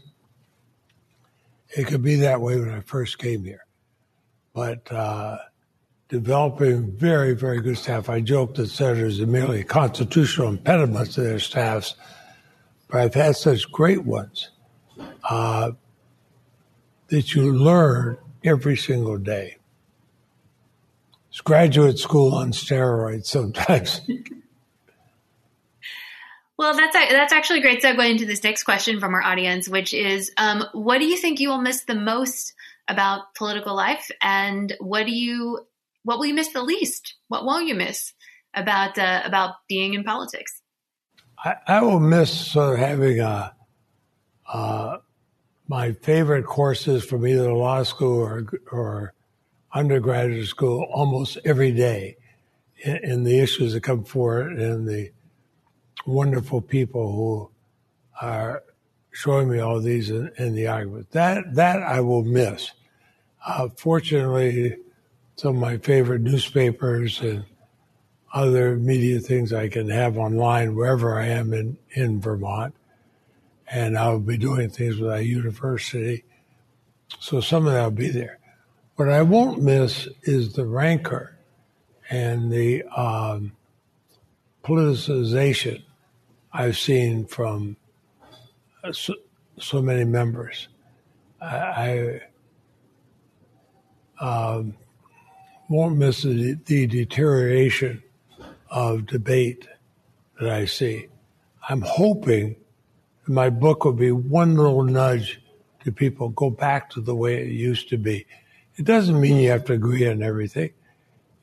it could be that way when I first came here, but uh, developing very very good staff. I joke that senators are merely constitutional impediments to their staffs, but I've had such great ones uh, that you learn every single day. It's graduate school on steroids sometimes. Well, that's a, that's actually a great segue into this next question from our audience, which is, um, what do you think you will miss the most about political life, and what do you what will you miss the least? What won't you miss about uh, about being in politics? I, I will miss of having a, uh, my favorite courses from either law school or or undergraduate school almost every day, in, in the issues that come forward and the wonderful people who are showing me all these in, in the argument. That that I will miss. Uh, fortunately, some of my favorite newspapers and other media things I can have online wherever I am in, in Vermont. And I'll be doing things with our university. So some of that will be there. What I won't miss is the rancor and the um, politicization I've seen from uh, so, so many members. I, I um, won't miss the, the deterioration of debate that I see. I'm hoping my book will be one little nudge to people go back to the way it used to be. It doesn't mean you have to agree on everything.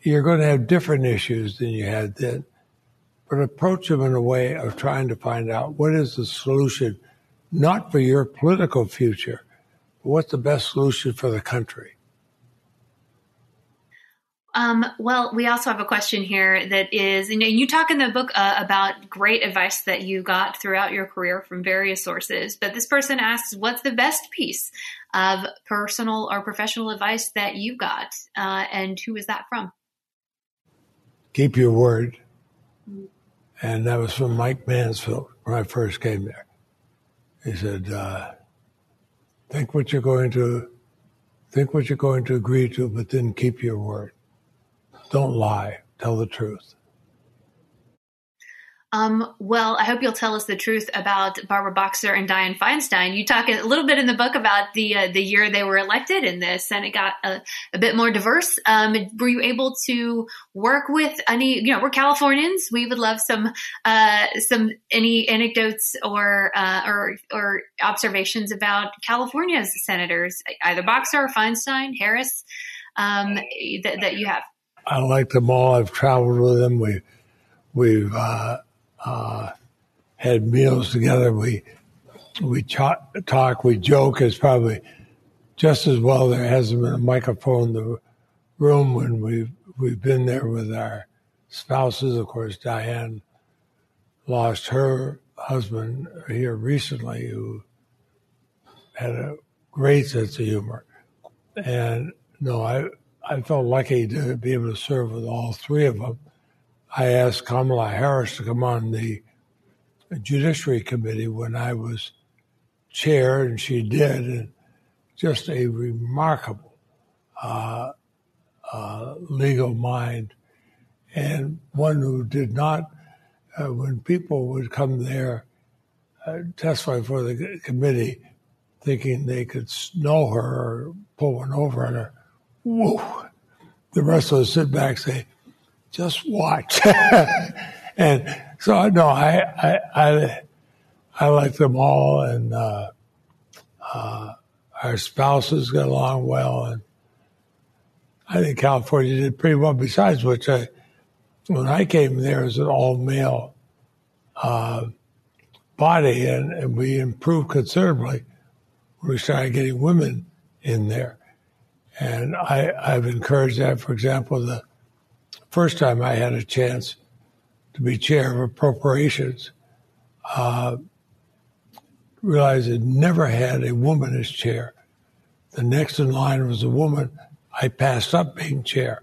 You're going to have different issues than you had then but approach them in a way of trying to find out what is the solution, not for your political future, but what's the best solution for the country. Um, well, we also have a question here that is, you know, you talk in the book uh, about great advice that you got throughout your career from various sources, but this person asks, what's the best piece of personal or professional advice that you got, uh, and who is that from? Keep your word. And that was from Mike Mansfield when I first came there. He said, uh, think what you're going to, think what you're going to agree to, but then keep your word. Don't lie. Tell the truth. Um, well, I hope you'll tell us the truth about Barbara Boxer and Dianne Feinstein. You talk a little bit in the book about the uh, the year they were elected, and the Senate got a, a bit more diverse. Um, were you able to work with any? You know, we're Californians. We would love some uh, some any anecdotes or uh, or or observations about California's senators, either Boxer or Feinstein, Harris, um, that, that you have. I like them all. I've traveled with them. We we've uh, uh, had meals together. We we ch- talk, we joke. It's probably just as well there hasn't been a microphone in the room when we've we've been there with our spouses. Of course, Dianne lost her husband here recently, who had a great sense of humor. And no, I I felt lucky to be able to serve with all three of them. I asked Kamala Harris to come on the Judiciary Committee when I was chair, and she did. And just a remarkable uh, uh, legal mind, and one who did not, uh, when people would come there, uh, testify for the committee, thinking they could know her or pull one over on her, whoa, the rest of us sit back and say, just watch. and so, no, I, I, I, I like them all, and uh, uh, our spouses get along well, and I think California did pretty well. Besides which, I, when I came there as an all male uh, body, and, and, we improved considerably. When we started getting women in there, and I, I've encouraged that. For example, the first time I had a chance to be chair of appropriations, uh, realized it never had a woman as chair. The next in line was a woman. I passed up being chair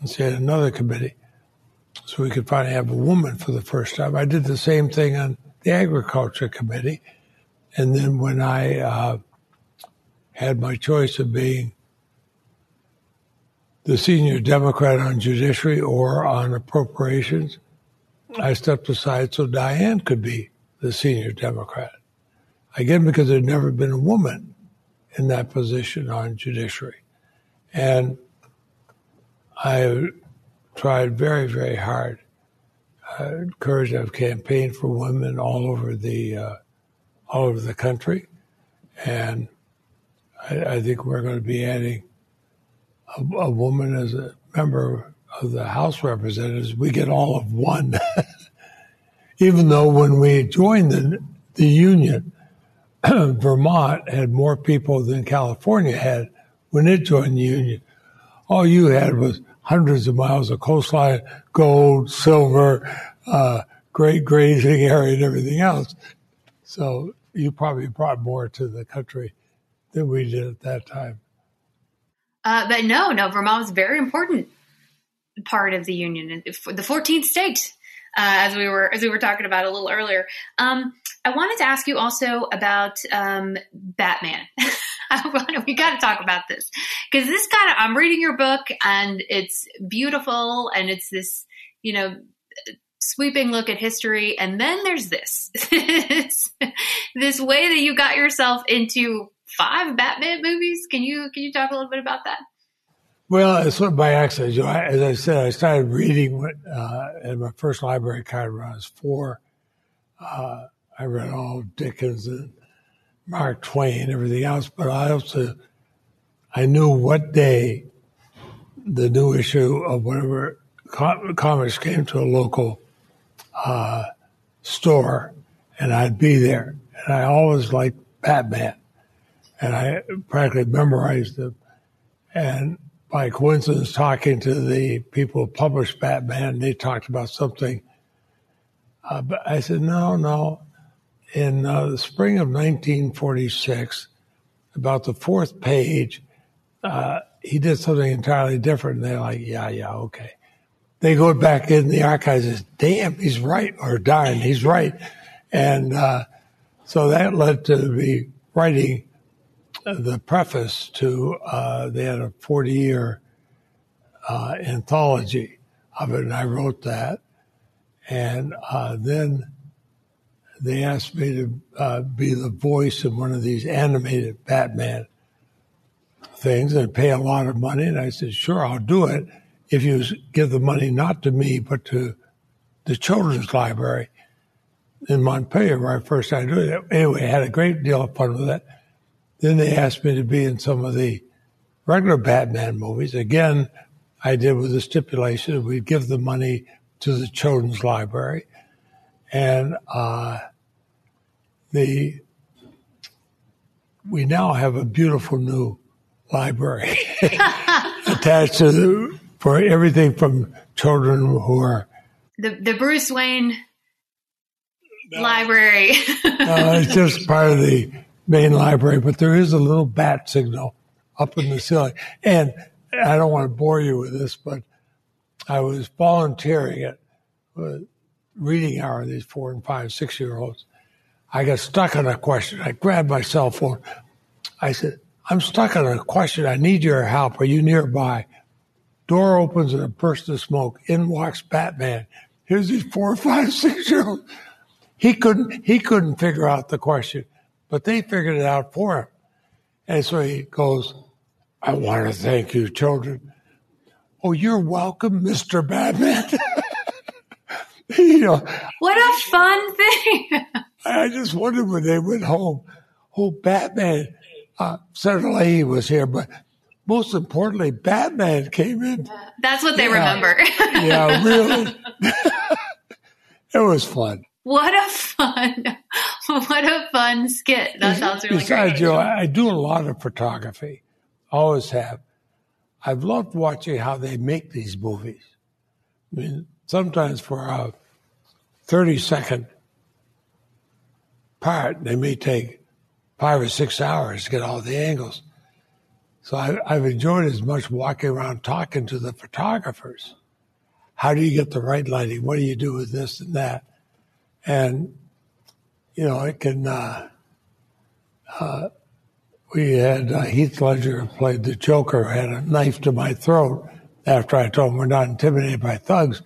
and said another committee so we could finally have a woman for the first time. I did the same thing on the agriculture committee. And then when I uh, had my choice of being the senior Democrat on judiciary or on appropriations, I stepped aside so Dianne could be the senior Democrat. Again, because there'd never been a woman in that position on judiciary. And I tried very, very hard. Uh, encouraged, I've campaigned for women all over the uh, all over the country, and I, I, think we're going to be adding a, a woman as a member of the House Representatives. We get all of one, even though when we joined the the union, Vermont had more people than California had when it joined the union. All you had was hundreds of miles of coastline, gold, silver, uh, great grazing area, and everything else. So you probably brought more to the country than we did at that time. Uh, but no, no, Vermont was a very important part of the union, the 14th state, uh, as we were as we were talking about a little earlier. Um, I wanted to ask you also about um, Batman. we got to talk about this because this kind of I'm reading your book and it's beautiful and it's this you know sweeping look at history and then there's this this way that you got yourself into five Batman movies. Can you can you talk a little bit about that? Well, it's sort of by accident. You know, as I said, I started reading uh, at my first library card when I was four. Uh, I read all Dickens and Mark Twain and everything else, but I also I knew what day the new issue of whatever comics came to a local uh, store, and I'd be there. And I always liked Batman, and I practically memorized them. And by coincidence, talking to the people who published Batman, they talked about something. Uh, but I said, no, no, in uh, the spring of 1946, about the fourth page, uh, he did something entirely different. And they're like, yeah, yeah, okay. They go back in the archives and say, damn, he's right, or darn, he's right. And uh, so that led to me writing the preface to, uh, they had a 40 year uh, anthology of it, and I wrote that. And uh, then they asked me to uh, be the voice of one of these animated Batman things and pay a lot of money. And I said, sure, I'll do it if you give the money not to me, but to the children's library in Montpelier, where I first started doing it. Anyway, I had a great deal of fun with it. Then they asked me to be in some of the regular Batman movies. Again, I did with the stipulation that we'd give the money to the children's library. And uh, the we now have a beautiful new library attached to the, for everything from children who are the the Bruce Wayne no, library. no, it's just part of the main library, but there is a little bat signal up in the ceiling. And I don't want to bore you with this, but I was volunteering at reading hour, these four and five, six year olds. I got stuck on a question. I grabbed my cell phone. I said, I'm stuck on a question. I need your help. Are you nearby? Door opens and a burst of smoke. In walks Batman. Here's these four, five, six year olds. He couldn't, he couldn't figure out the question, but they figured it out for him. And so he goes, I want to thank you, children. Oh, you're welcome, Mr. Batman. you know, what a fun thing. I just wondered when they went home. Oh, Batman. Uh, Senator Leahy was here, but most importantly, Batman came in. That's what they yeah. remember. yeah, really. it was fun. What a fun, what a fun skit. That sounds really Besides, great. Joe, I do a lot of photography. Always have. I've loved watching how they make these movies. I mean, sometimes for a 30 second part, they may take five or six hours to get all the angles. So I, have enjoyed as much walking around talking to the photographers. How do you get the right lighting? What do you do with this and that? And, you know, it can, uh, uh, we had uh, Heath Ledger played the Joker, had a knife to my throat after I told him we're not intimidated by thugs.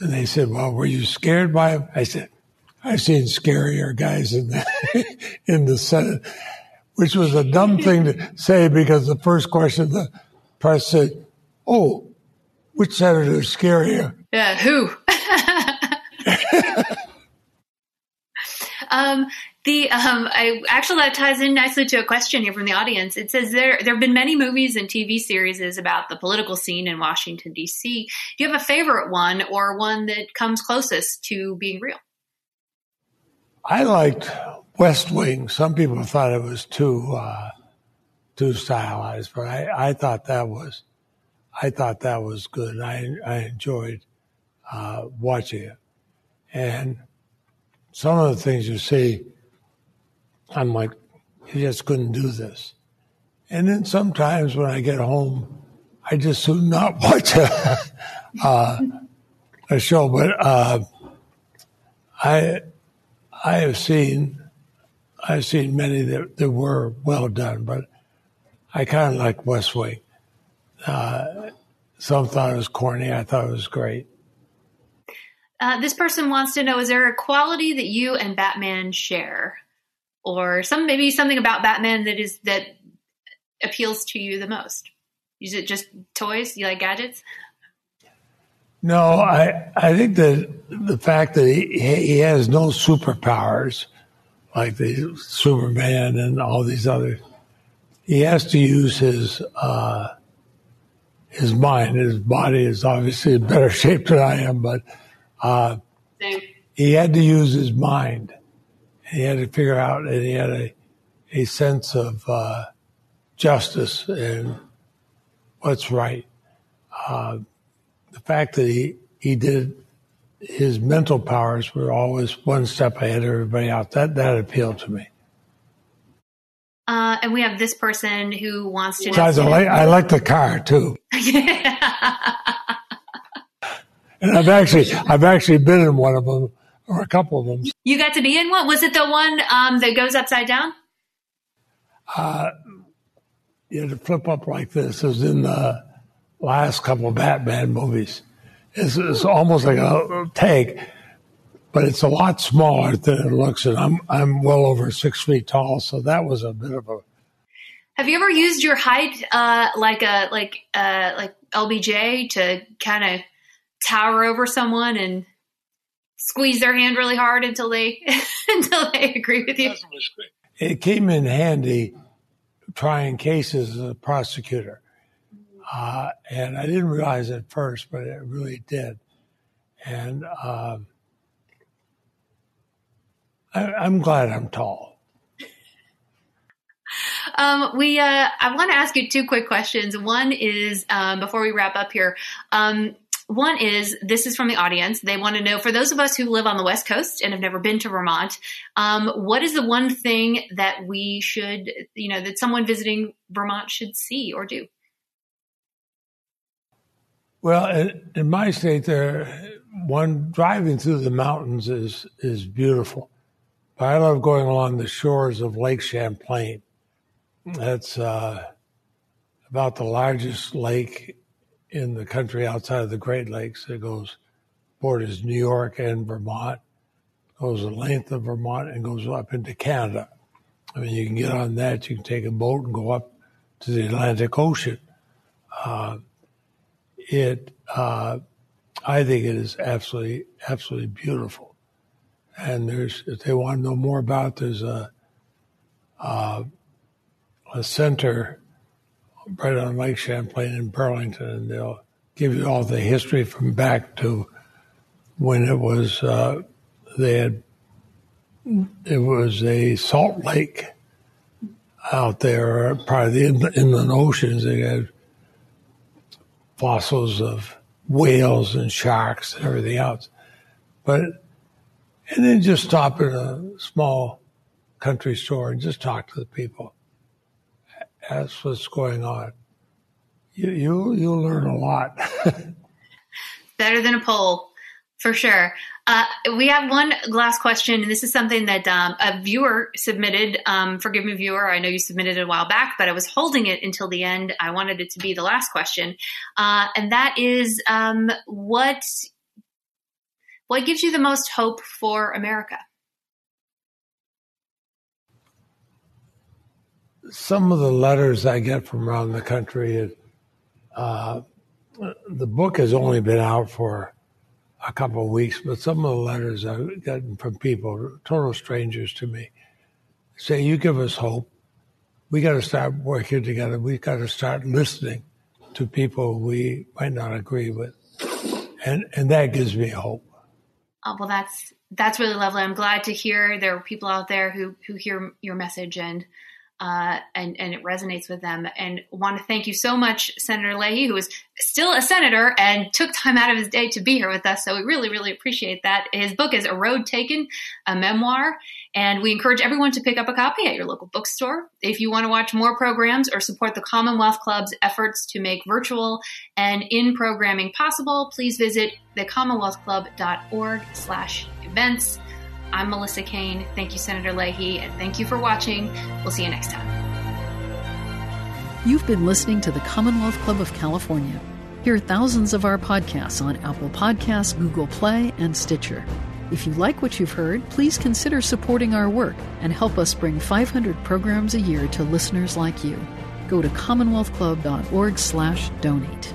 And they said, well, were you scared by him? I said, I've seen scarier guys in the, in the Senate, which was a dumb thing to say because the first question the press said, oh, which senator is scarier? Yeah, who? um, the um, I actually that ties in nicely to a question here from the audience. It says there there have been many movies and TV series about the political scene in Washington D.C. Do you have a favorite one or one that comes closest to being real? I liked West Wing. Some people thought it was too uh, too stylized, but I, I thought that was I thought that was good. I I enjoyed uh, watching it, and some of the things you see, I'm like, you just couldn't do this. And then sometimes when I get home, I just do not watch a, uh, a show. But uh, I I have seen I've seen many that, that were well done, but I kind of like West Wing. Uh, some thought it was corny. I thought it was great. Uh, this person wants to know: Is there a quality that you and Batman share, or some maybe something about Batman that is that appeals to you the most? Is it just toys? You like gadgets? No, I I think that the fact that he he has no superpowers like the Superman and all these others, he has to use his uh, his mind. His body is obviously in better shape than I am, but uh, he had to use his mind. He had to figure out, and he had a a sense of uh, justice and what's right. Uh, the fact that he, he did his mental powers were always one step ahead of everybody else. That that appealed to me. Uh, and we have this person who wants to. Besides, I like, I like the car too. and I've actually I've actually been in one of them or a couple of them. You got to be in one. Was it the one um, that goes upside down? Uh, you had to flip up like this. It was in the last couple of Batman movies. It's, it's almost like a tank, but it's a lot smaller than it looks. And I'm I'm well over six feet tall, so that was a bit of a. Have you ever used your height uh, like a like uh, like LBJ to kind of tower over someone and squeeze their hand really hard until they until they agree with you? It came in handy trying cases as a prosecutor uh, and I didn't realize at first, but it really did. And uh, I, am glad I'm tall. Um, we, uh, I want to ask you two quick questions. One is um, before we wrap up here. Um, one is this is from the audience. They want to know for those of us who live on the West Coast and have never been to Vermont, um, what is the one thing that we should, you know, that someone visiting Vermont should see or do? Well, in, in my state, there one driving through the mountains is is beautiful. But I love going along the shores of Lake Champlain. That's uh, about the largest lake in the country outside of the Great Lakes. It goes borders New York and Vermont, goes the length of Vermont and goes up into Canada. I mean, you can get on that. You can take a boat and go up to the Atlantic Ocean. Uh, it, uh, I think it is absolutely, absolutely beautiful. And there's, if they want to know more about, there's a, uh, a center right on Lake Champlain in Burlington, and they'll give you all the history from back to when it was uh, they had it was a salt lake out there, probably the inland oceans. They had fossils of whales and sharks and everything else, but and then just stop at a small country store and just talk to the people that's what's going on. You you you'll learn a lot. Better than a poll, for sure. Uh, we have one last question, and this is something that um, a viewer submitted. Um, forgive me, viewer. I know you submitted it a while back, but I was holding it until the end. I wanted it to be the last question, uh, and that is um, what what gives you the most hope for America? Some of the letters I get from around the country, uh, the book has only been out for a couple of weeks, but some of the letters I've gotten from people, total strangers to me, say, You give us hope. We got to start working together. We got to start listening to people we might not agree with. And, and that gives me hope. Oh, well, that's that's really lovely. I'm glad to hear there are people out there who who hear your message and uh, and, and it resonates with them. And want to thank you so much, Senator Leahy, who is still a senator and took time out of his day to be here with us. So we really, really appreciate that. His book is A Road Taken, a memoir, and we encourage everyone to pick up a copy at your local bookstore. If you want to watch more programs or support the Commonwealth Club's efforts to make virtual and in programming possible, please visit thecommonwealthclub.org slash events. I'm Melissa Caen. Thank you, Senator Leahy, and thank you for watching. We'll see you next time. You've been listening to the Commonwealth Club of California. Hear thousands of our podcasts on Apple Podcasts, Google Play, and Stitcher. If you like what you've heard, please consider supporting our work and help us bring 500 programs a year to listeners like you. Go to commonwealthclub.org/donate.